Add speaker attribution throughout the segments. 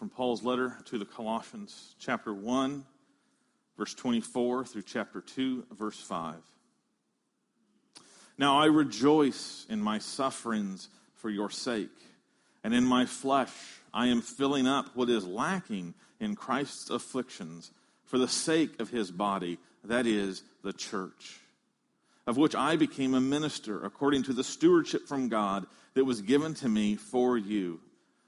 Speaker 1: from Paul's letter to the Colossians, chapter 1, verse 24 through chapter 2, verse 5. Now I rejoice in my sufferings for your sake, and in my flesh I am filling up what is lacking in Christ's afflictions for the sake of his body, that is, the church, of which I became a minister according to the stewardship from God that was given to me for you,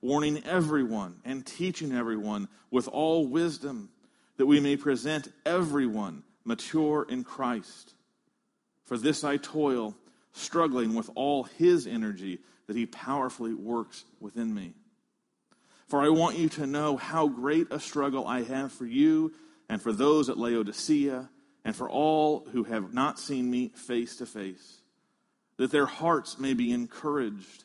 Speaker 1: warning everyone and teaching everyone with all wisdom, that we may present everyone mature in Christ. For this I toil, struggling with all his energy that he powerfully works within me. For I want you to know how great a struggle I have for you and for those at Laodicea and for all who have not seen me face to face, that their hearts may be encouraged,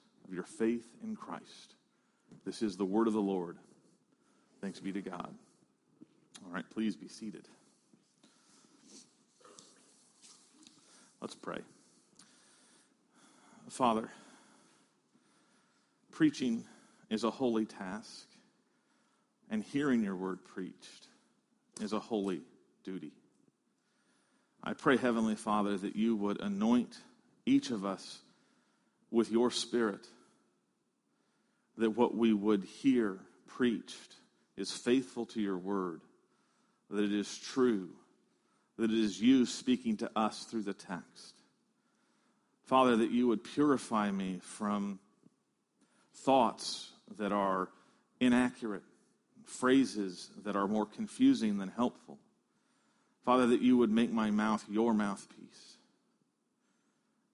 Speaker 1: of your faith in Christ. This is the word of the Lord. Thanks be to God. All right, please be seated. Let's pray. Father, Preaching is a holy task, and hearing your word preached is a holy duty. I pray, Heavenly Father, that you would anoint each of us with your Spirit, that what we would hear preached is faithful to your word, that it is true, that it is you speaking to us through the text. Father, that you would purify me from thoughts that are inaccurate, phrases that are more confusing than helpful. Father, that you would make my mouth your mouthpiece.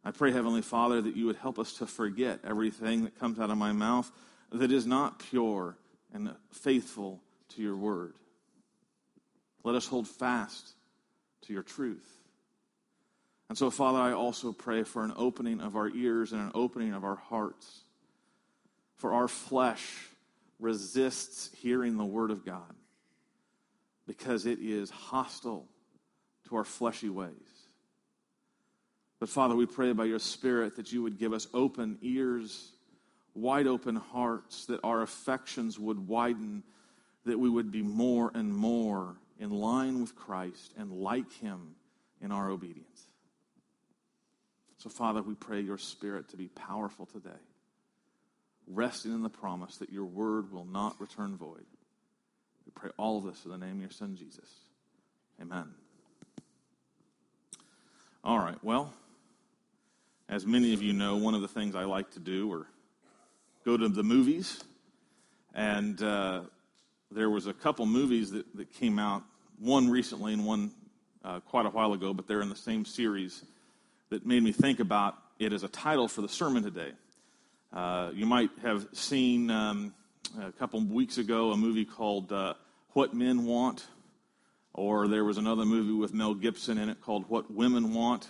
Speaker 1: I pray, Heavenly Father, that you would help us to forget everything that comes out of my mouth that is not pure and faithful to your word. Let us hold fast to your truth. And so, Father, I also pray for an opening of our ears and an opening of our hearts for our flesh resists hearing the word of God because it is hostile to our fleshy ways. But Father, we pray by your Spirit that you would give us open ears, wide open hearts, that our affections would widen, that we would be more and more in line with Christ and like him in our obedience. So, Father, we pray your Spirit to be powerful today resting in the promise that your word will not return void. We pray all of this in the name of your son, Jesus. Amen. All right, well, as many of you know, one of the things I like to do or go to the movies. And uh, there was a couple movies that, that came out, one recently and one uh, quite a while ago, but they're in the same series that made me think about it as a title for the sermon today. Uh, you might have seen um, a couple weeks ago a movie called uh, What Men Want, or there was another movie with Mel Gibson in it called What Women Want.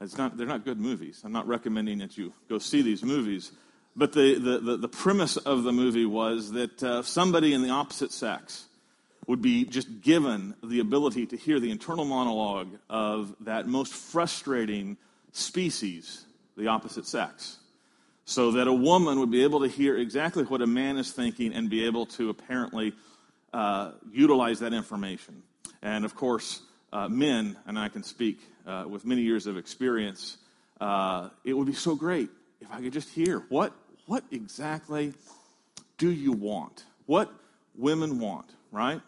Speaker 1: It's not, they're not good movies. I'm not recommending that you go see these movies. But the, the, the, the premise of the movie was that uh, somebody in the opposite sex would be just given the ability to hear the internal monologue of that most frustrating species, the opposite sex so that a woman would be able to hear exactly what a man is thinking and be able to apparently uh, utilize that information. And of course, uh, men, and I can speak uh, with many years of experience, uh, it would be so great if I could just hear what, what exactly do you want? What women want, right?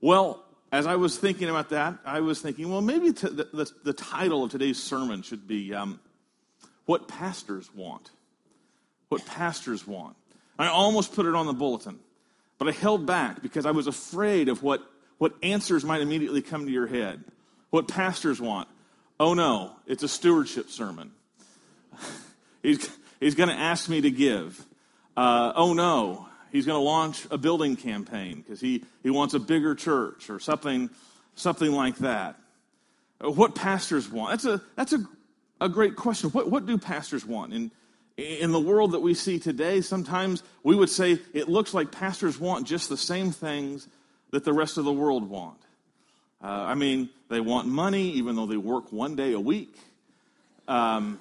Speaker 1: Well, as I was thinking about that, I was thinking, well, maybe the, the, the, title of today's sermon should be um, What Pastors Want. What Pastors Want. I almost put it on the bulletin, but I held back because I was afraid of what, what answers might immediately come to your head. What pastors want. Oh no, it's a stewardship sermon. he's he's going to ask me to give. Uh, oh no, he's going to launch a building campaign because he, he wants a bigger church or something, something like that. What pastors want? That's a, that's a, a great question. What, what do pastors want? In, in the world that we see today, sometimes we would say it looks like pastors want just the same things that the rest of the world want. Uh, I mean, they want money even though they work one day a week. Um,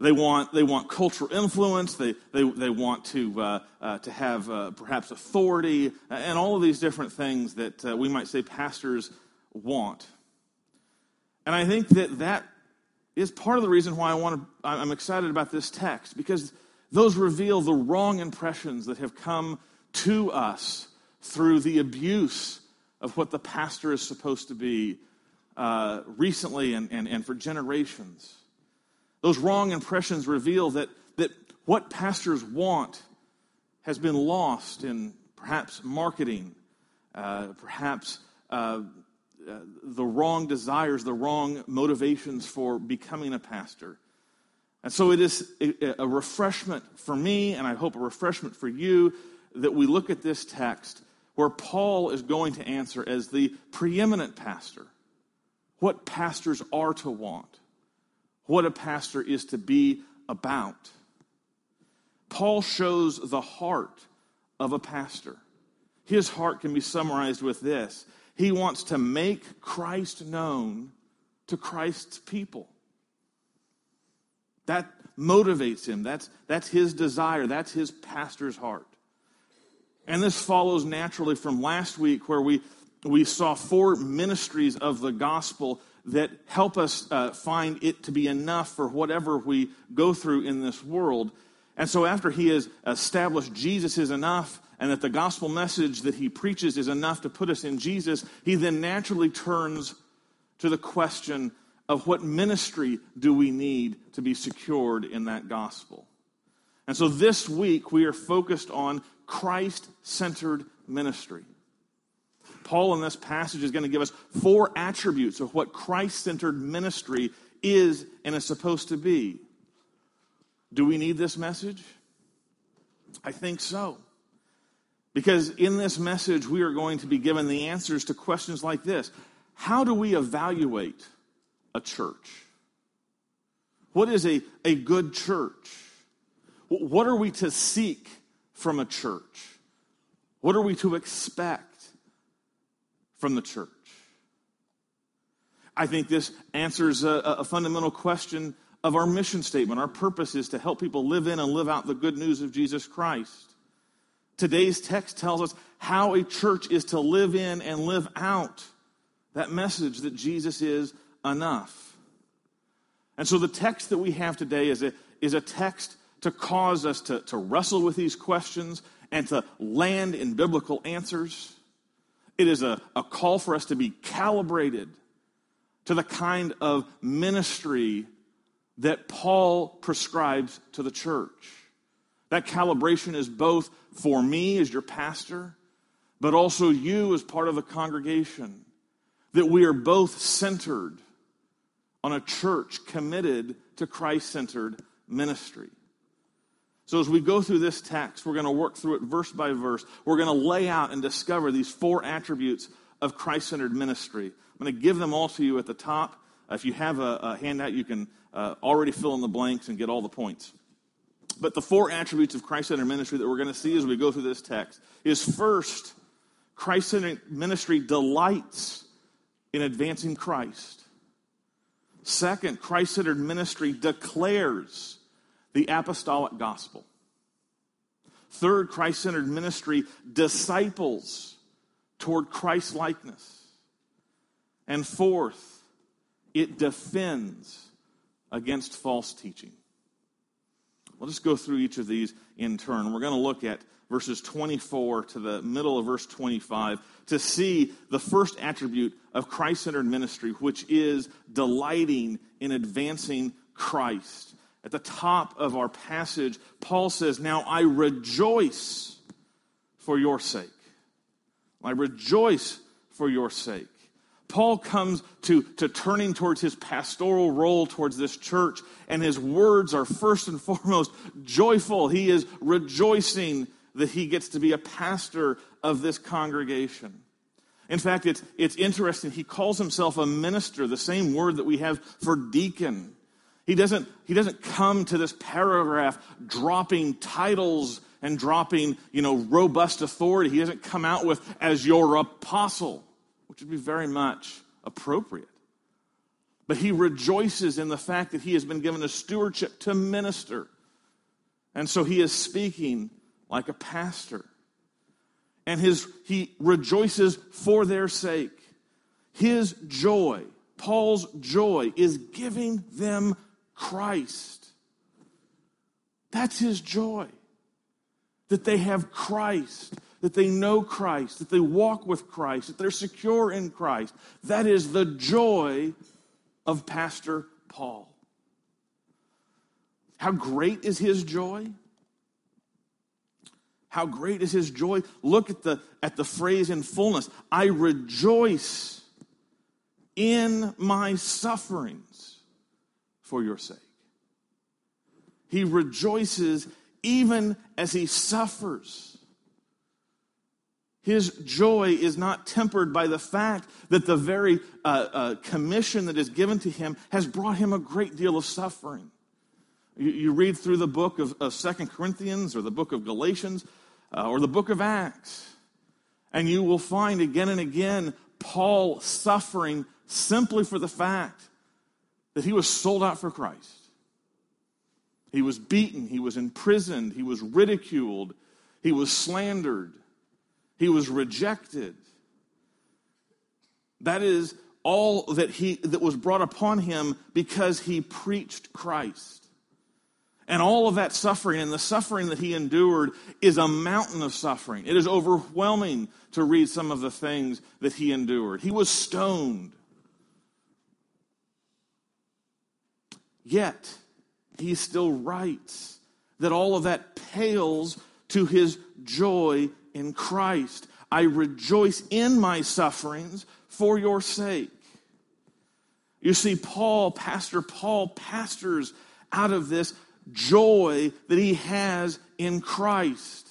Speaker 1: they want, they want cultural influence. They, they, they want to, uh, uh, to have uh, perhaps authority and all of these different things that uh, we might say pastors want. And I think that that is part of the reason why I want to, I'm excited about this text because those reveal the wrong impressions that have come to us through the abuse of what the pastor is supposed to be uh, recently and, and, and for generations. Those wrong impressions reveal that, that what pastors want has been lost in perhaps marketing, uh, perhaps uh, uh, the wrong desires, the wrong motivations for becoming a pastor. And so it is a, a refreshment for me, and I hope a refreshment for you, that we look at this text where Paul is going to answer as the preeminent pastor what pastors are to want what a pastor is to be about. Paul shows the heart of a pastor. His heart can be summarized with this He wants to make Christ known to Christ's people. That motivates him. That's, that's his desire. That's his pastor's heart. And this follows naturally from last week, where we, we saw four ministries of the gospel that help us uh, find it to be enough for whatever we go through in this world. And so, after he has established Jesus is enough and that the gospel message that he preaches is enough to put us in Jesus, he then naturally turns to the question of what ministry do we need to be secured in that gospel. And so, this week we are focused on Christ centered ministry. Paul in this passage is going to give us four attributes of what Christ centered ministry is and is supposed to be. Do we need this message? I think so. Because in this message, we are going to be given the answers to questions like this How do we evaluate a church? What is a, a good church? What are we to seek from a church? What are we to expect? From the church? I think this answers a, a, fundamental question of our mission statement. Our purpose is to help people live in and live out the good news of Jesus Christ. Today's text tells us how a church is to live in and live out that message that Jesus is enough. And so the text that we have today is a, is a text to cause us to, to wrestle with these questions and to land in biblical answers. It is a, a call for us to be calibrated to the kind of ministry that Paul prescribes to the church. That calibration is both for me as your pastor, but also you as part of the congregation. That we are both centered on a church committed to Christ centered ministry. So, as we go through this text, we're going to work through it verse by verse. We're going to lay out and discover these four attributes of Christ centered ministry. I'm going to give them all to you at the top. If you have a, a handout, you can uh, already fill in the blanks and get all the points. But the four attributes of Christ centered ministry that we're going to see as we go through this text is first, Christ centered ministry delights in advancing Christ. Second, Christ centered ministry declares the apostolic gospel. Third, Christ centered ministry disciples toward Christ likeness. And fourth, it defends against false teaching. We'll just go through each of these in turn. We're going to look at verses 24 to the middle of verse 25 to see the first attribute of Christ centered ministry, which is delighting in advancing Christ. At the top of our passage, Paul says, Now I rejoice for your sake. I rejoice for your sake. Paul comes to, to turning towards his pastoral role towards this church, and his words are first and foremost joyful. He is rejoicing that he gets to be a pastor of this congregation. In fact, it's, it's interesting. He calls himself a minister, the same word that we have for deacon. He doesn't, he doesn't come to this paragraph dropping titles and dropping, you know, robust authority. He doesn't come out with as your apostle, which would be very much appropriate. But he rejoices in the fact that he has been given a stewardship to minister. And so he is speaking like a pastor. And his, he rejoices for their sake. His joy, Paul's joy, is giving them Christ. That's his joy. That they have Christ, that they know Christ, that they walk with Christ, that they're secure in Christ. That is the joy of Pastor Paul. How great is his joy? How great is his joy? Look at the, at the phrase in fullness. I rejoice in my sufferings for your sake. He rejoices even as he suffers. His joy is not tempered by the fact that the very uh, uh, commission that is given to him has brought him a great deal of suffering. You, you read through the book of, of Second Corinthians or the book of Galatians uh, or the book of Acts, and you will find again and again Paul suffering simply for the fact that he was sold out for Christ. He was beaten, he was imprisoned, he was ridiculed, he was slandered, he was rejected. That is all that he that was brought upon him because he preached Christ. And all of that suffering and the suffering that he endured is a mountain of suffering. It is overwhelming to read some of the things that he endured. He was stoned. Yet, he still writes that all of that pales to his joy in Christ. I rejoice in my sufferings for your sake. You see, Paul, Pastor Paul, pastors out of this joy that he has in Christ.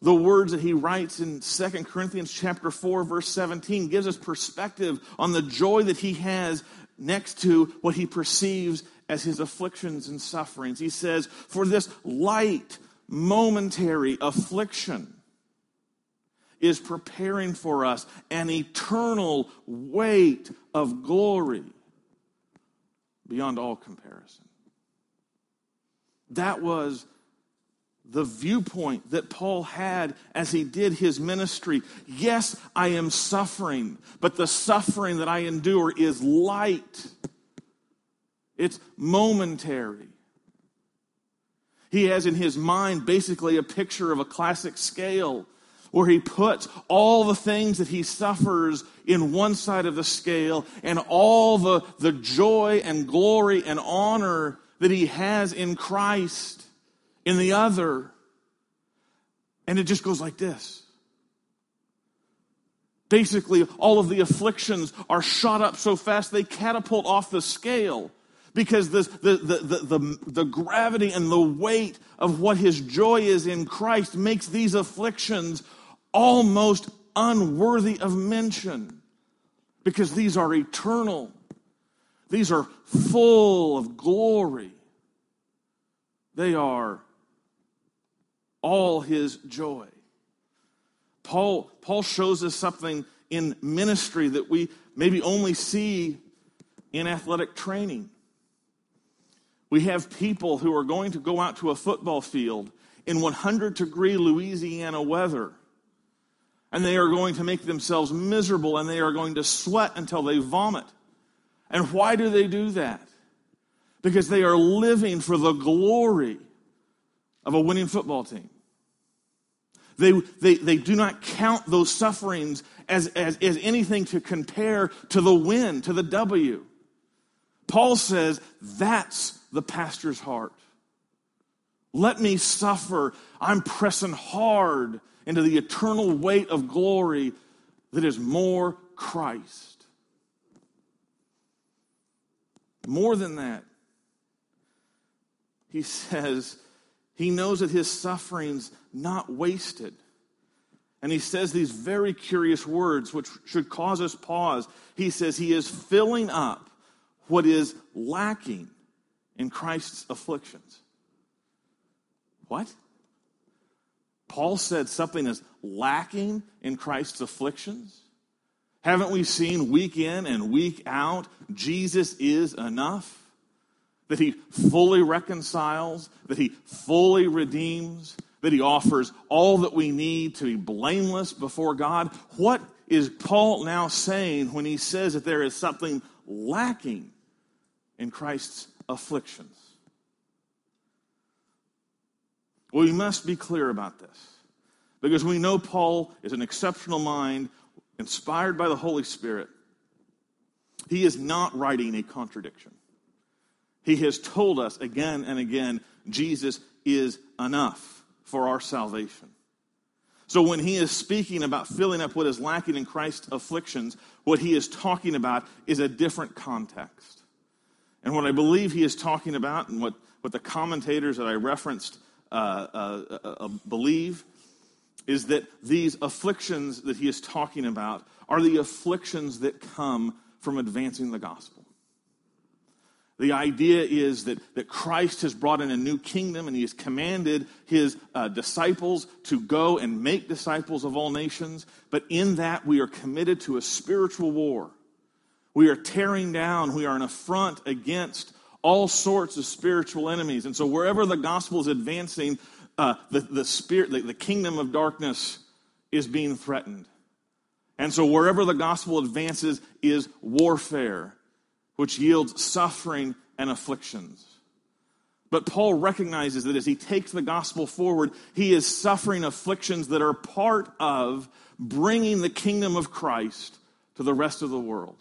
Speaker 1: The words that he writes in 2 Corinthians chapter 4 verse 17 gives us perspective on the joy that he has next to what he perceives as his afflictions and sufferings. He says, "For this light momentary affliction is preparing for us an eternal weight of glory beyond all comparison. That was the viewpoint that Paul had as he did his ministry. Yes, I am suffering, but the suffering that I endure is light, it's momentary. He has in his mind basically a picture of a classic scale where he puts all the things that he suffers in one side of the scale and all the, the joy and glory and honor that he has in Christ in the other. And it just goes like this. Basically, all of the afflictions are shot up so fast they catapult off the scale because the, the, the, the, the, gravity and the weight of what his joy is in Christ makes these afflictions almost unworthy of mention because these are eternal. These are full of glory. They are all his joy. Paul, Paul shows us something in ministry that we maybe only see in athletic training. We have people who are going to go out to a football field in 100 degree Louisiana weather and they are going to make themselves miserable and they are going to sweat until they vomit. And why do they do that? Because they are living for the glory of a winning football team. They, they, they do not count those sufferings as, as, as anything to compare to the win, to the W. Paul says that's the pastor's heart. Let me suffer. I'm pressing hard into the eternal weight of glory that is more Christ. More than that, he says he knows that his suffering's not wasted. And he says these very curious words, which should cause us pause. He says he is filling up what is lacking in Christ's afflictions. What? Paul said something is lacking in Christ's afflictions? Haven't we seen week in and week out Jesus is enough? That he fully reconciles, that he fully redeems, that he offers all that we need to be blameless before God. What is Paul now saying when he says that there is something lacking in Christ's afflictions? Well, we must be clear about this because we know Paul is an exceptional mind, inspired by the Holy Spirit. He is not writing a contradiction. He has told us again and again Jesus is enough for our salvation. So when he is speaking about filling up what is lacking in Christ's afflictions, what he is talking about is a different context. And what I believe he is talking about, and what, what the commentators that I referenced uh, uh, uh, believe is that these afflictions that he is talking about are the afflictions that come from advancing the gospel. The idea is that, that Christ has brought in a new kingdom and he has commanded his uh, disciples to go and make disciples of all nations. But in that, we are committed to a spiritual war. We are tearing down, we are an affront against all sorts of spiritual enemies. And so wherever the gospel is advancing, uh, the, the spirit, the, the kingdom of darkness is being threatened. And so wherever the gospel advances is warfare, which yields suffering and afflictions. But Paul recognizes that as he takes the gospel forward, he is suffering afflictions that are part of bringing the kingdom of Christ to the rest of the world.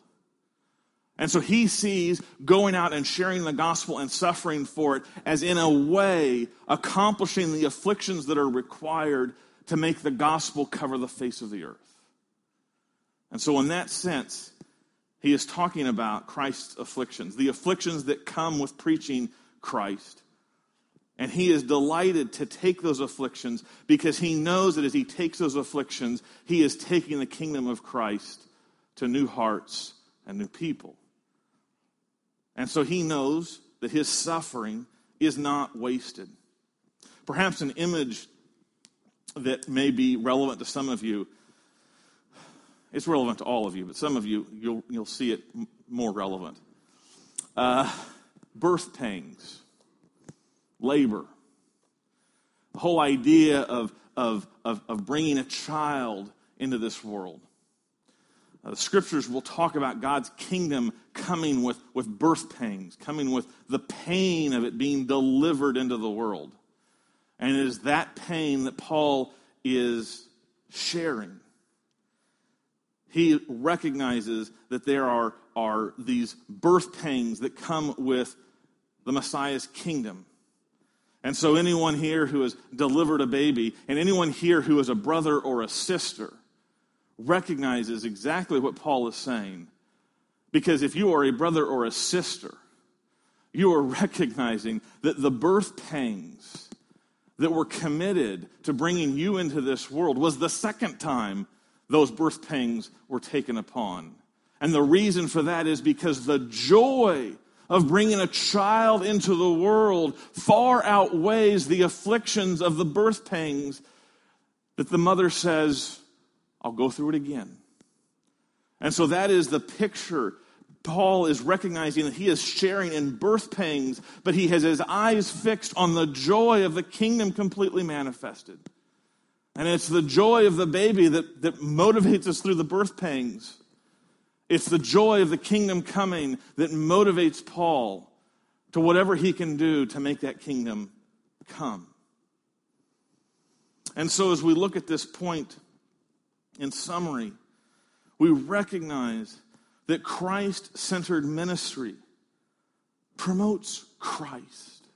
Speaker 1: And so he sees going out and sharing the gospel and suffering for it as, in a way, accomplishing the afflictions that are required to make the gospel cover the face of the earth. And so, in that sense, he is talking about Christ's afflictions, the afflictions that come with preaching Christ. And he is delighted to take those afflictions because he knows that as he takes those afflictions, he is taking the kingdom of Christ to new hearts and new people. And so he knows that his suffering is not wasted. Perhaps an image that may be relevant to some of you. It's relevant to all of you, but some of you, you'll, you'll see it more relevant. Uh, birth pangs, labor, the whole idea of, of, of, of bringing a child into this world. Uh, the scriptures will talk about God's kingdom coming with, with birth pangs, coming with the pain of it being delivered into the world. And it is that pain that Paul is sharing. He recognizes that there are, are these birth pangs that come with the Messiah's kingdom. And so, anyone here who has delivered a baby, and anyone here who is a brother or a sister, recognizes exactly what Paul is saying. Because if you are a brother or a sister, you are recognizing that the birth pangs that were committed to bringing you into this world was the second time those birth pangs were taken upon. And the reason for that is because the joy of bringing a child into the world far outweighs the afflictions of the birth pangs that the mother says, I'll go through it again. And so that is the picture. Paul is recognizing that he is sharing in birth pangs, but he has his eyes fixed on the joy of the kingdom completely manifested. And it's the joy of the baby that, that motivates us through the birth pangs. It's the joy of the kingdom coming that motivates Paul to whatever he can do to make that kingdom come. And so, as we look at this point in summary, we recognize that Christ centered ministry promotes Christ,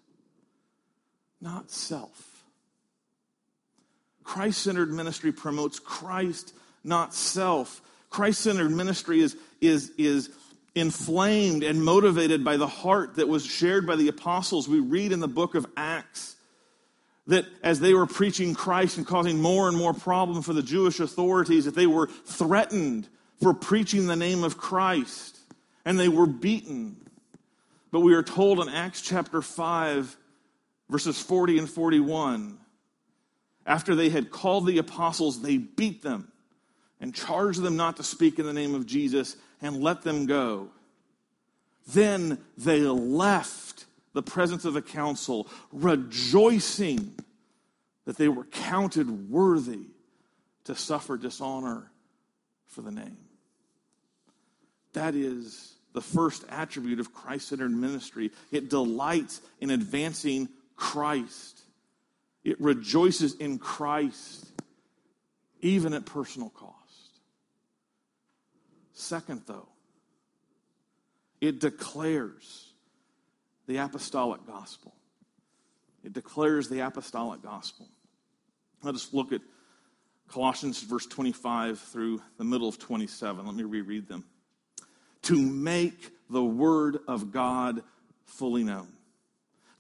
Speaker 1: not self. Christ centered ministry promotes Christ, not self. Christ centered ministry is, is, is inflamed and motivated by the heart that was shared by the apostles. We read in the book of Acts that as they were preaching Christ and causing more and more problem for the Jewish authorities, that they were threatened for preaching the name of Christ and they were beaten. But we are told in Acts chapter 5, verses 40 and 41, after they had called the apostles, they beat them and charged them not to speak in the name of Jesus and let them go. Then they left the presence of the council, rejoicing that they were counted worthy to suffer dishonor for the name. That is the first attribute of Christ centered ministry. It delights in advancing Christ, it rejoices in Christ, even at personal cost. Second, though, it declares the apostolic gospel. It declares the apostolic gospel. Let us look at Colossians verse 25 through the middle of 27. Let me reread them. To make the word of God fully known,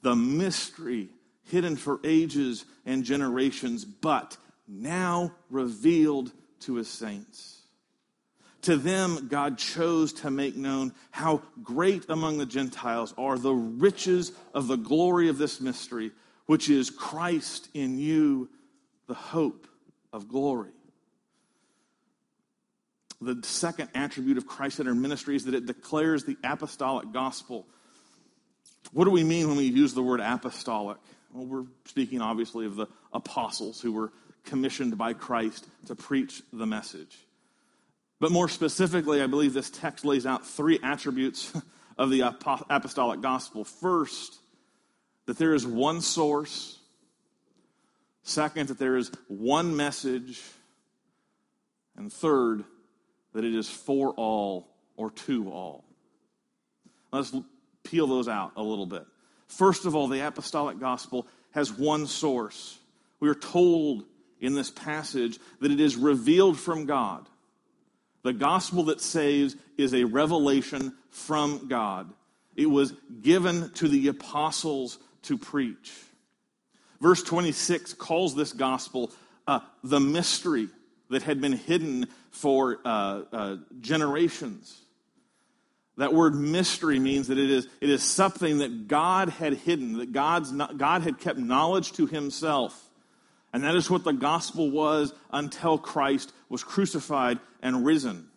Speaker 1: the mystery hidden for ages and generations, but now revealed to his saints. To them, God chose to make known how great among the Gentiles are the riches of the glory of this mystery, which is Christ in you, the hope of glory. The second attribute of Christ centered ministry is that it declares the apostolic gospel. What do we mean when we use the word apostolic? Well, we're speaking obviously of the apostles who were commissioned by Christ to preach the message. But more specifically, I believe this text lays out three attributes of the apostolic gospel. First, that there is one source. Second, that there is one message. And third, that it is for all or to all. Let's peel those out a little bit. First of all, the apostolic gospel has one source. We are told in this passage that it is revealed from God. The gospel that saves is a revelation from God. It was given to the apostles to preach. Verse 26 calls this gospel uh, the mystery that had been hidden for uh, uh, generations. That word mystery means that it is, it is something that God had hidden, that God's God had kept knowledge to himself. And that is what the gospel was until Christ was crucified and risen.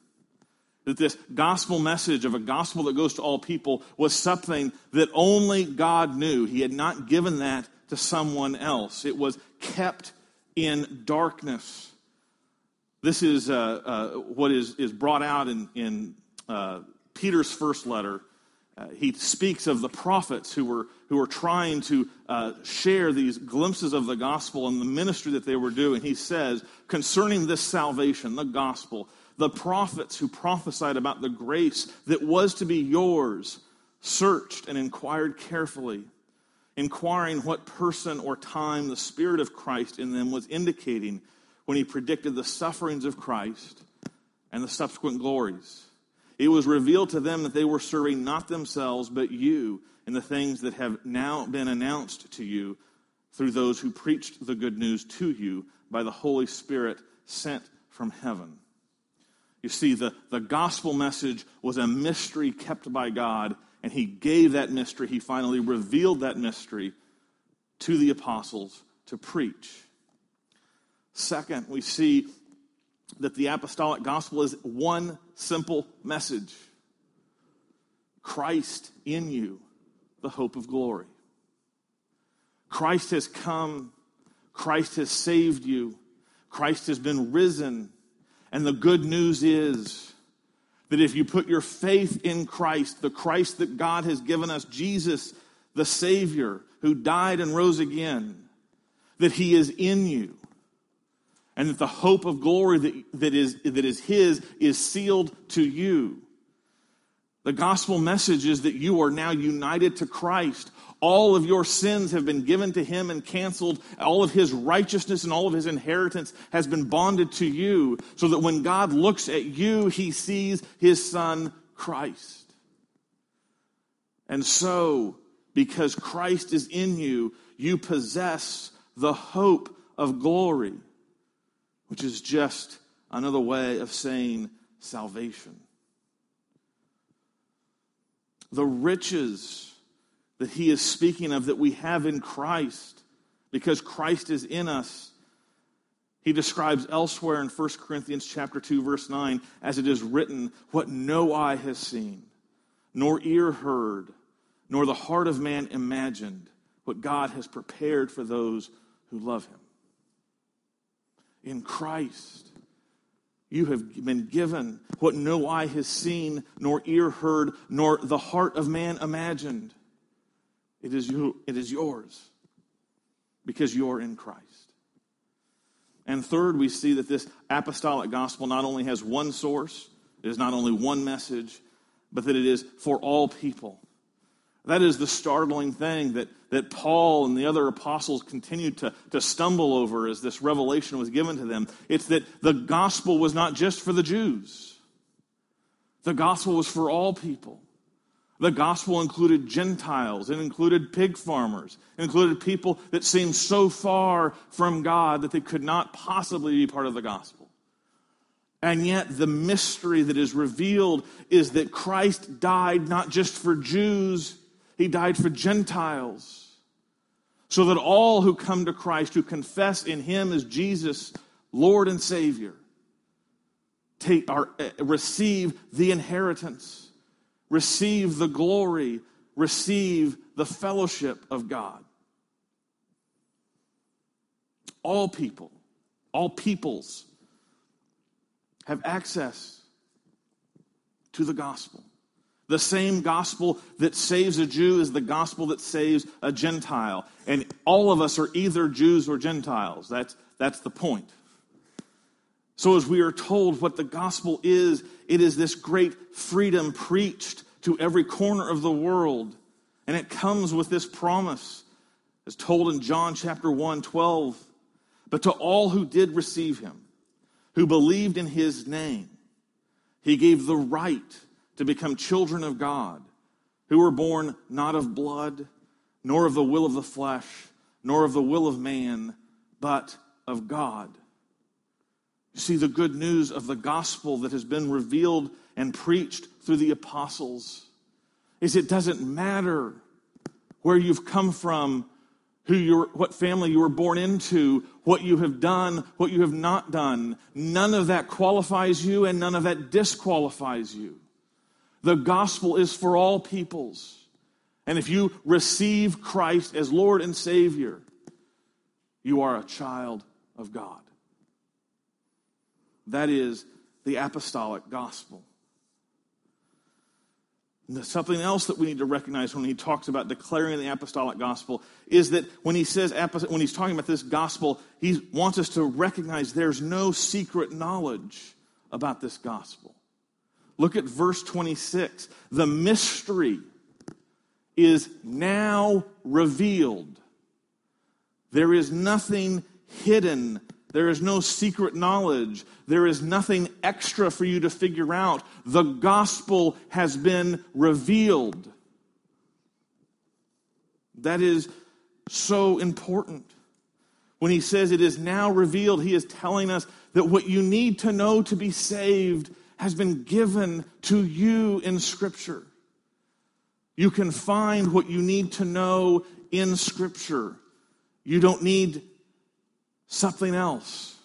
Speaker 1: That this gospel message of a gospel that goes to all people was something that only God knew. He had not given that to someone else, it was kept in darkness. This is uh, uh, what is, is brought out in, in uh, Peter's first letter. Uh, he speaks of the prophets who were, who were trying to uh, share these glimpses of the gospel and the ministry that they were doing. He says, concerning this salvation, the gospel, the prophets who prophesied about the grace that was to be yours searched and inquired carefully, inquiring what person or time the Spirit of Christ in them was indicating when he predicted the sufferings of Christ and the subsequent glories. It was revealed to them that they were serving not themselves, but you in the things that have now been announced to you through those who preached the good news to you by the Holy Spirit sent from heaven. You see, the, the gospel message was a mystery kept by God, and He gave that mystery. He finally revealed that mystery to the apostles to preach. Second, we see that the apostolic gospel is one simple message Christ in you, the hope of glory. Christ has come, Christ has saved you, Christ has been risen. And the good news is that if you put your faith in Christ, the Christ that God has given us, Jesus, the Savior, who died and rose again, that He is in you and that the hope of glory that, that, is, that is His is sealed to you. The gospel message is that you are now united to Christ. All of your sins have been given to him and canceled. All of his righteousness and all of his inheritance has been bonded to you, so that when God looks at you, he sees his son, Christ. And so, because Christ is in you, you possess the hope of glory, which is just another way of saying salvation the riches that he is speaking of that we have in Christ because Christ is in us. He describes elsewhere in 1 Corinthians chapter 2 verse 9 as it is written what no eye has seen nor ear heard nor the heart of man imagined what God has prepared for those who love him. In Christ you have been given what no eye has seen, nor ear heard, nor the heart of man imagined. It is, you, it is yours because you're in Christ. And third, we see that this apostolic gospel not only has one source, it is not only one message, but that it is for all people. That is the startling thing that, that Paul and the other apostles continued to, to stumble over as this revelation was given to them. It's that the gospel was not just for the Jews, the gospel was for all people. The gospel included Gentiles, it included pig farmers, it included people that seemed so far from God that they could not possibly be part of the gospel. And yet, the mystery that is revealed is that Christ died not just for Jews, he died for Gentiles. So that all who come to Christ, who confess in Him as Jesus, Lord and Savior, take, are, uh, receive the inheritance, receive the glory, receive the fellowship of God. All people, all peoples have access to the gospel. The same gospel that saves a Jew is the gospel that saves a Gentile. And all of us are either Jews or Gentiles. That's, that's the point. So, as we are told what the gospel is, it is this great freedom preached to every corner of the world. And it comes with this promise, as told in John chapter 1 12. But to all who did receive him, who believed in his name, he gave the right to become children of God, who were born not of blood, nor of the will of the flesh, nor of the will of man, but of God. You see, the good news of the gospel that has been revealed and preached through the apostles is it doesn't matter where you've come from, who you're, what family you were born into, what you have done, what you have not done. None of that qualifies you and none of that disqualifies you. The gospel is for all peoples. And if you receive Christ as Lord and Savior, you are a child of God. That is the apostolic gospel. Something else that we need to recognize when he talks about declaring the apostolic gospel is that when he says when he's talking about this gospel, he wants us to recognize there's no secret knowledge about this gospel. Look at verse 26. The mystery is now revealed. There is nothing hidden. There is no secret knowledge. There is nothing extra for you to figure out. The gospel has been revealed. That is so important. When he says it is now revealed, he is telling us that what you need to know to be saved has been given to you in Scripture. You can find what you need to know in Scripture. You don't need something else.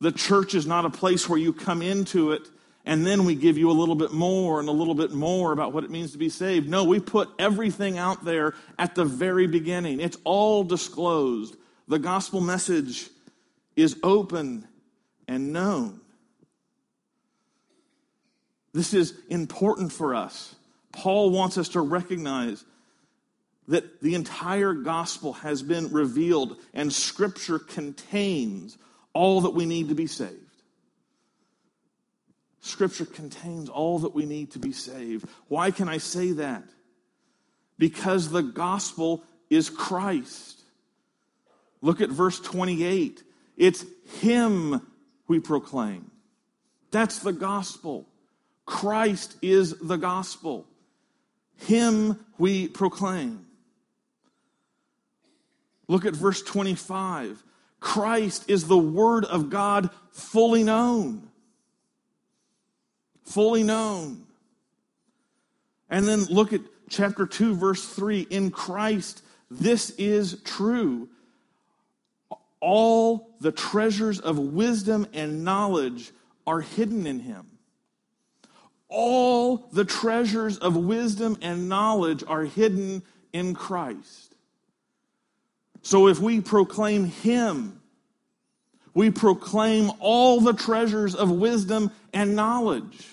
Speaker 1: The church is not a place where you come into it and then we give you a little bit more and a little bit more about what it means to be saved. No, we put everything out there at the very beginning. It's all disclosed. The gospel message is open and known. This is important for us. Paul wants us to recognize that the entire gospel has been revealed and scripture contains all that we need to be saved. Scripture contains all that we need to be saved. Why can I say that? Because the gospel is Christ. Look at verse 28. It's Him we proclaim. That's the gospel. Christ is the gospel. Him we proclaim. Look at verse 25. Christ is the Word of God fully known. Fully known. And then look at chapter 2, verse 3. In Christ, this is true. All the treasures of wisdom and knowledge are hidden in him. All the treasures of wisdom and knowledge are hidden in Christ. So if we proclaim him, we proclaim all the treasures of wisdom and knowledge.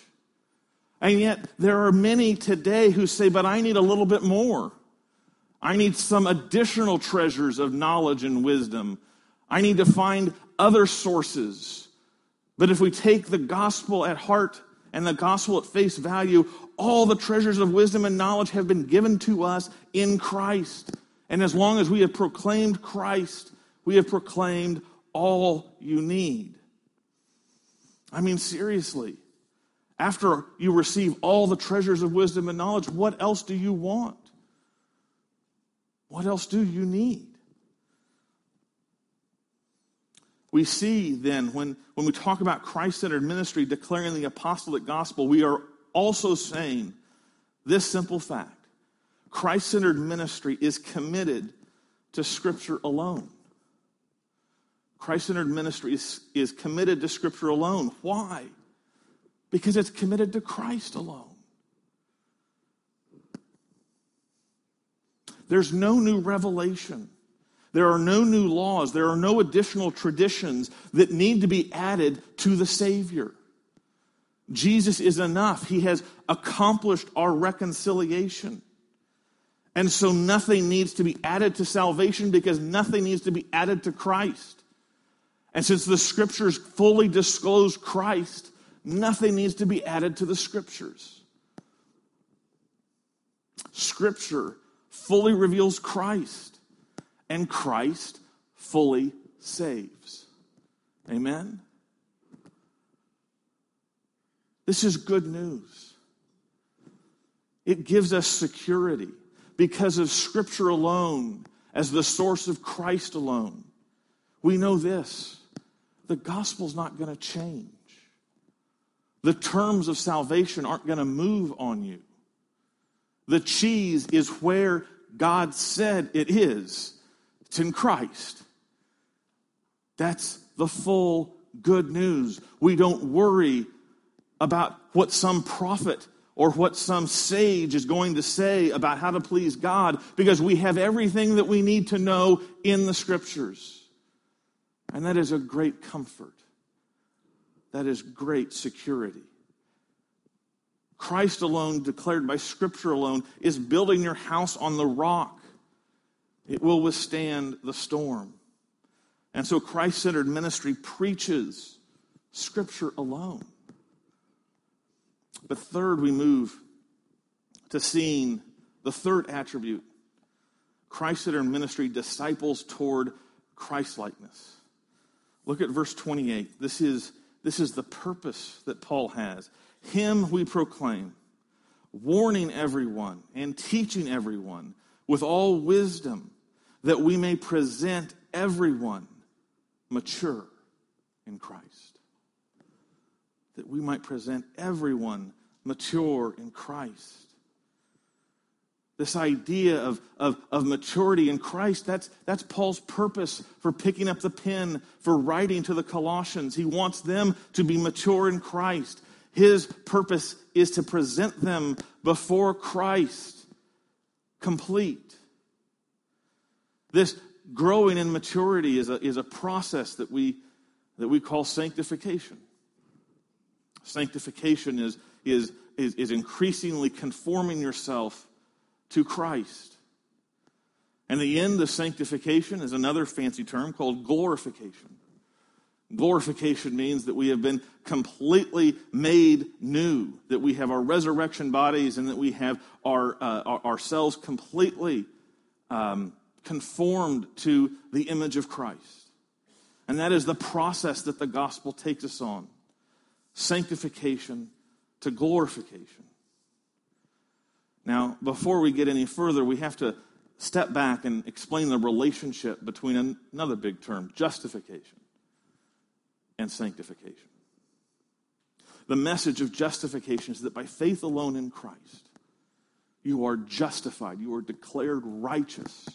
Speaker 1: And yet, there are many today who say, But I need a little bit more. I need some additional treasures of knowledge and wisdom. I need to find other sources. But if we take the gospel at heart and the gospel at face value, all the treasures of wisdom and knowledge have been given to us in Christ. And as long as we have proclaimed Christ, we have proclaimed all you need. I mean, seriously, after you receive all the treasures of wisdom and knowledge, what else do you want? What else do you need? We see then, when, when we talk about Christ centered ministry, declaring the apostolic gospel, we are also saying this simple fact Christ centered ministry is committed to Scripture alone. Christ centered ministry is, is committed to Scripture alone. Why? Because it's committed to Christ alone. There's no new revelation. There are no new laws. There are no additional traditions that need to be added to the Savior. Jesus is enough. He has accomplished our reconciliation. And so nothing needs to be added to salvation because nothing needs to be added to Christ. And since the scriptures fully disclose Christ, nothing needs to be added to the scriptures. Scripture fully reveals Christ and Christ fully saves. Amen? This is good news. It gives us security because of Scripture alone as the source of Christ alone. We know this the gospel's not going to change. The terms of salvation aren't going to move on you. The cheese is where God said it is. It's in Christ. That's the full good news. We don't worry about what some prophet or what some sage is going to say about how to please God because we have everything that we need to know in the scriptures. And that is a great comfort. That is great security. Christ alone, declared by Scripture alone, is building your house on the rock. It will withstand the storm. And so Christ centered ministry preaches Scripture alone. But third, we move to seeing the third attribute Christ centered ministry disciples toward Christlikeness. Look at verse 28. This is, this is the purpose that Paul has. Him we proclaim, warning everyone and teaching everyone with all wisdom that we may present everyone mature in Christ. That we might present everyone mature in Christ. This idea of, of, of maturity in Christ, that's, that's Paul's purpose for picking up the pen, for writing to the Colossians. He wants them to be mature in Christ. His purpose is to present them before Christ complete. This growing in maturity is a, is a process that we, that we call sanctification. Sanctification is, is, is, is increasingly conforming yourself to Christ. And the end of sanctification is another fancy term called glorification. Glorification means that we have been completely made new, that we have our resurrection bodies, and that we have our, uh, our ourselves completely um, conformed to the image of Christ. And that is the process that the gospel takes us on sanctification to glorification. Now, before we get any further, we have to step back and explain the relationship between another big term justification and sanctification. The message of justification is that by faith alone in Christ, you are justified, you are declared righteous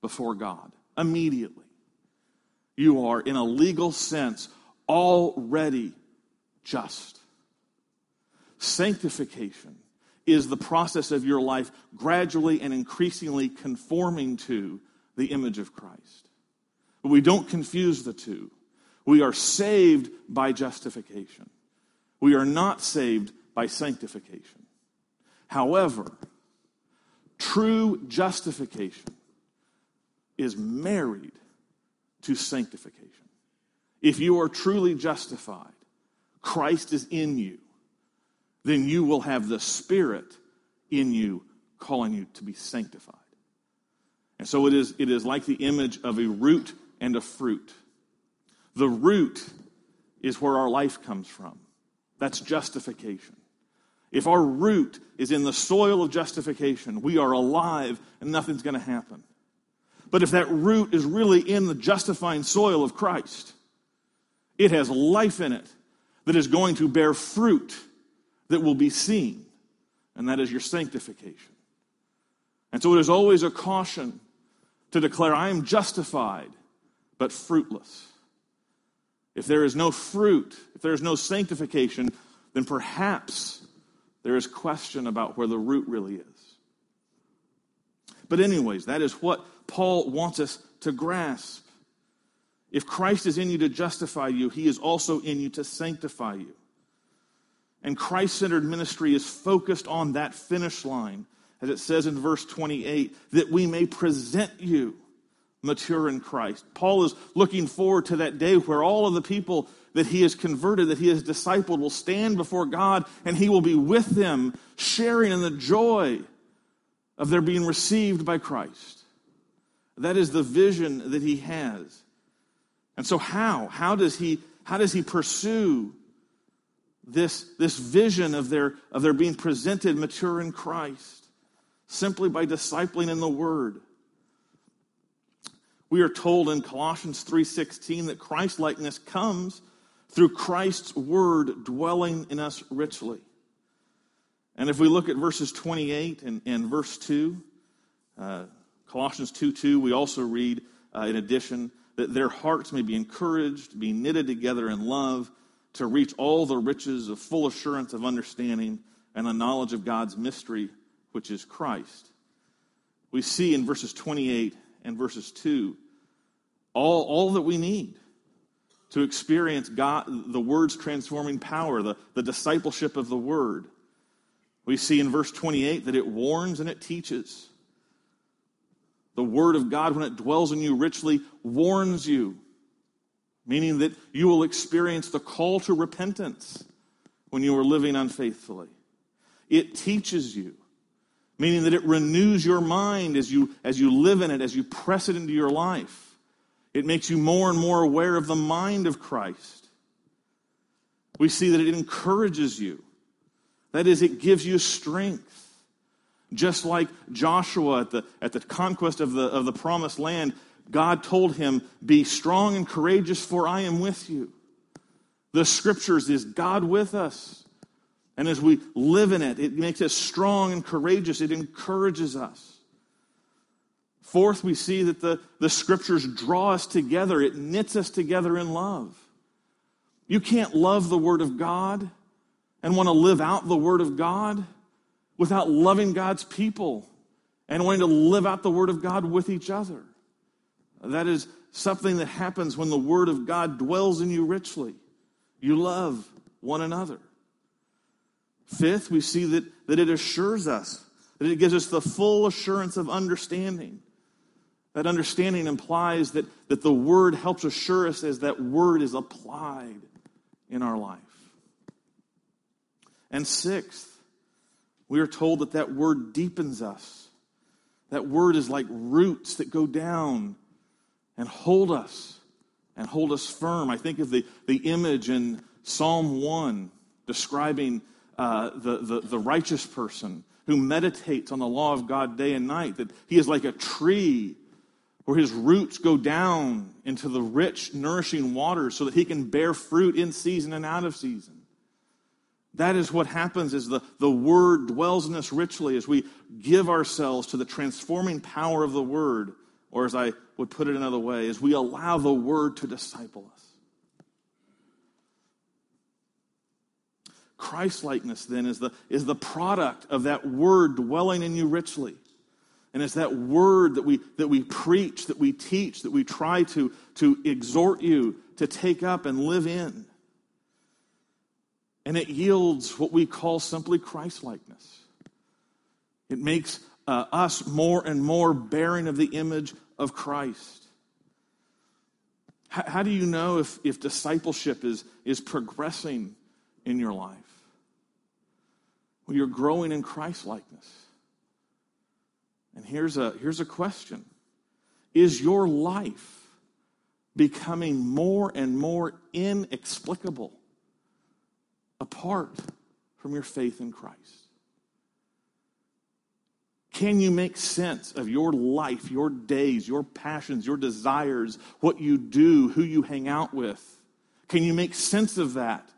Speaker 1: before God immediately. You are, in a legal sense, already just. Sanctification is the process of your life gradually and increasingly conforming to the image of Christ. But we don't confuse the two. We are saved by justification. We are not saved by sanctification. However, true justification is married to sanctification. If you are truly justified, Christ is in you, then you will have the Spirit in you calling you to be sanctified. And so it is, it is like the image of a root and a fruit. The root is where our life comes from. That's justification. If our root is in the soil of justification, we are alive and nothing's going to happen. But if that root is really in the justifying soil of Christ, it has life in it that is going to bear fruit that will be seen, and that is your sanctification. And so it is always a caution to declare, I am justified, but fruitless. If there is no fruit, if there is no sanctification, then perhaps there is question about where the root really is. But, anyways, that is what Paul wants us to grasp. If Christ is in you to justify you, he is also in you to sanctify you. And Christ centered ministry is focused on that finish line, as it says in verse 28, that we may present you mature in Christ. Paul is looking forward to that day where all of the people that he has converted, that he has discipled, will stand before God and he will be with them, sharing in the joy of their being received by Christ. That is the vision that he has. And so how? How does he, how does he pursue this, this vision of their, of their being presented mature in Christ? Simply by discipling in the Word. We are told in Colossians 3:16 that Christ likeness comes through Christ's word dwelling in us richly. And if we look at verses 28 and, and verse 2, uh, Colossians 2 2, we also read, uh, in addition, that their hearts may be encouraged, be knitted together in love, to reach all the riches of full assurance of understanding and the knowledge of God's mystery, which is Christ. We see in verses 28 and verses 2 all, all that we need to experience God, the Word's transforming power, the, the discipleship of the Word. We see in verse 28 that it warns and it teaches. The Word of God, when it dwells in you richly, warns you, meaning that you will experience the call to repentance when you are living unfaithfully. It teaches you, meaning that it renews your mind as you, as you live in it, as you press it into your life. It makes you more and more aware of the mind of Christ. We see that it encourages you. That is, it gives you strength. Just like Joshua at the, at the conquest of the, of the promised land, God told him, Be strong and courageous, for I am with you. The scriptures is God with us. And as we live in it, it makes us strong and courageous. It encourages us. Fourth, we see that the, the scriptures draw us together, it knits us together in love. You can't love the Word of God and want to live out the Word of God without loving God's people and wanting to live out the Word of God with each other. That is something that happens when the Word of God dwells in you richly. You love one another. Fifth, we see that, that it assures us, that it gives us the full assurance of understanding. That understanding implies that, that the word helps assure us as that word is applied in our life. And sixth, we are told that that word deepens us. That word is like roots that go down and hold us and hold us firm. I think of the, the image in Psalm 1 describing uh, the, the, the righteous person who meditates on the law of God day and night, that he is like a tree where his roots go down into the rich, nourishing waters so that he can bear fruit in season and out of season. That is what happens as the, the word dwells in us richly as we give ourselves to the transforming power of the word, or as I would put it another way, as we allow the word to disciple us. Christ likeness then is the, is the product of that word dwelling in you richly. And it's that word that we, that we preach, that we teach, that we try to, to exhort you to take up and live in. And it yields what we call simply Christ likeness. It makes uh, us more and more bearing of the image of Christ. How, how do you know if, if discipleship is, is progressing in your life? Well, you're growing in Christ likeness. And here's a, here's a question Is your life becoming more and more inexplicable apart from your faith in Christ? Can you make sense of your life, your days, your passions, your desires, what you do, who you hang out with? Can you make sense of that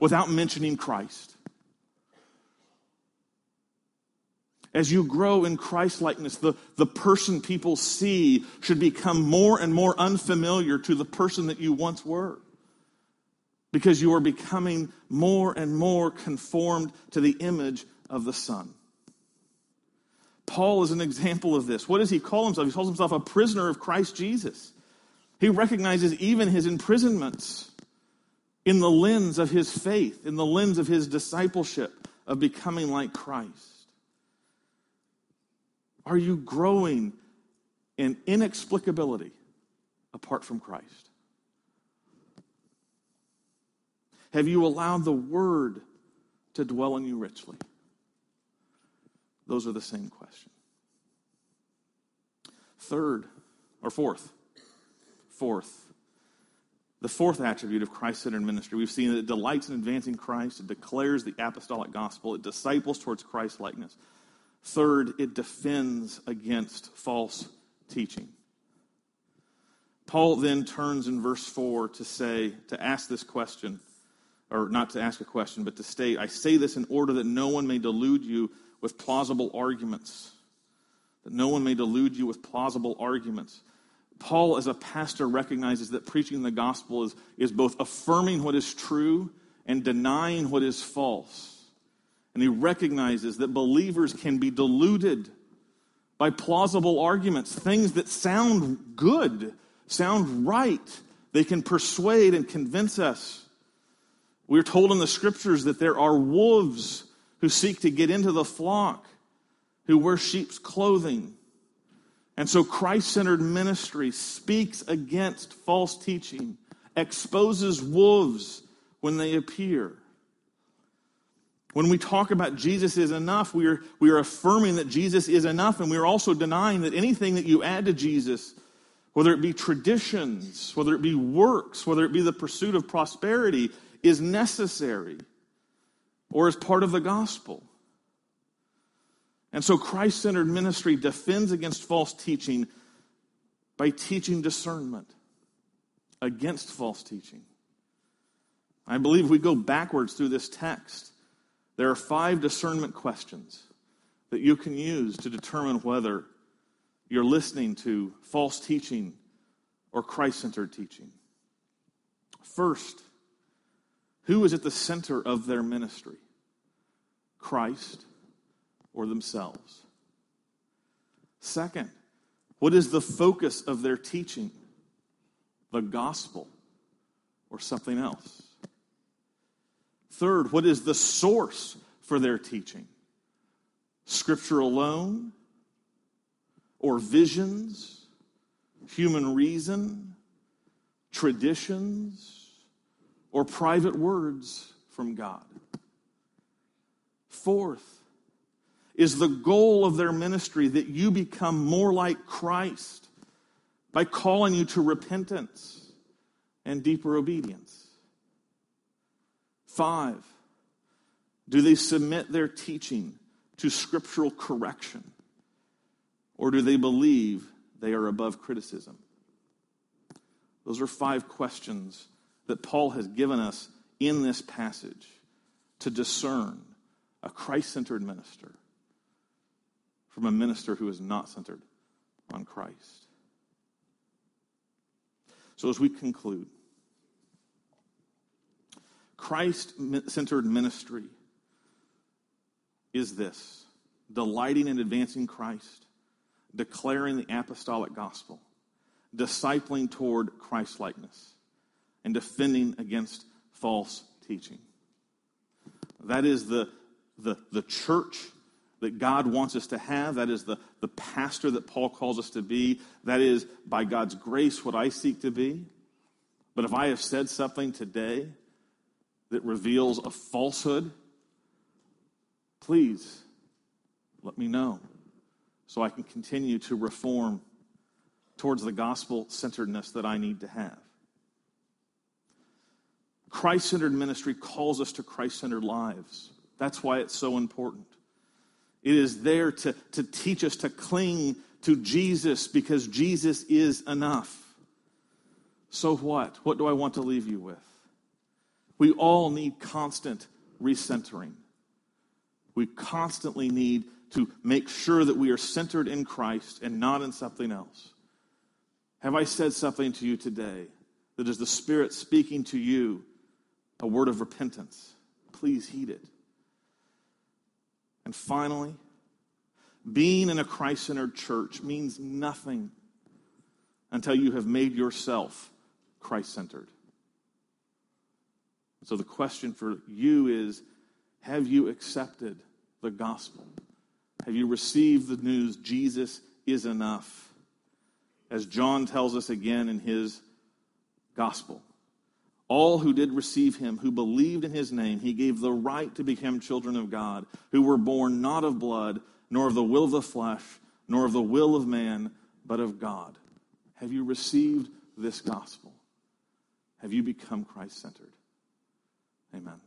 Speaker 1: without mentioning Christ? As you grow in Christ likeness, the, the person people see should become more and more unfamiliar to the person that you once were. Because you are becoming more and more conformed to the image of the Son. Paul is an example of this. What does he call himself? He calls himself a prisoner of Christ Jesus. He recognizes even his imprisonments in the lens of his faith, in the lens of his discipleship, of becoming like Christ. Are you growing in inexplicability apart from Christ? Have you allowed the Word to dwell in you richly? Those are the same question. Third, or fourth, fourth, the fourth attribute of Christ centered ministry, we've seen that it delights in advancing Christ, it declares the apostolic gospel, it disciples towards Christ likeness. Third, it defends against false teaching. Paul then turns in verse 4 to say, to ask this question, or not to ask a question, but to state, I say this in order that no one may delude you with plausible arguments. That no one may delude you with plausible arguments. Paul, as a pastor, recognizes that preaching the gospel is, is both affirming what is true and denying what is false. And he recognizes that believers can be deluded by plausible arguments, things that sound good, sound right. They can persuade and convince us. We're told in the scriptures that there are wolves who seek to get into the flock, who wear sheep's clothing. And so Christ centered ministry speaks against false teaching, exposes wolves when they appear. When we talk about Jesus is enough, we are, we are affirming that Jesus is enough, and we are also denying that anything that you add to Jesus, whether it be traditions, whether it be works, whether it be the pursuit of prosperity, is necessary or is part of the gospel. And so Christ centered ministry defends against false teaching by teaching discernment against false teaching. I believe we go backwards through this text. There are five discernment questions that you can use to determine whether you're listening to false teaching or Christ centered teaching. First, who is at the center of their ministry? Christ or themselves? Second, what is the focus of their teaching? The gospel or something else? Third, what is the source for their teaching? Scripture alone, or visions, human reason, traditions, or private words from God. Fourth, is the goal of their ministry that you become more like Christ by calling you to repentance and deeper obedience. Five, do they submit their teaching to scriptural correction? Or do they believe they are above criticism? Those are five questions that Paul has given us in this passage to discern a Christ centered minister from a minister who is not centered on Christ. So, as we conclude, Christ centered ministry is this delighting in advancing Christ, declaring the apostolic gospel, discipling toward Christ likeness, and defending against false teaching. That is the, the, the church that God wants us to have. That is the, the pastor that Paul calls us to be. That is, by God's grace, what I seek to be. But if I have said something today that reveals a falsehood, please let me know so I can continue to reform towards the gospel centeredness that I need to have. Christ centered ministry calls us to Christ centered lives. That's why it's so important. It is there to, to teach us to cling to Jesus because Jesus is enough. So what? What do I want to leave you with? We all need constant recentering. We constantly need to make sure that we are centered in Christ and not in something else. Have I said something to you today that is the Spirit speaking to you a word of repentance? Please heed it. And finally, being in a Christ centered church means nothing until you have made yourself Christ centered. So the question for you is have you accepted the gospel? Have you received the news Jesus is enough? As John tells us again in his gospel. All who did receive him, who believed in his name, he gave the right to become children of God, who were born not of blood, nor of the will of the flesh, nor of the will of man, but of God. Have you received this gospel? Have you become Christ centered? Amen.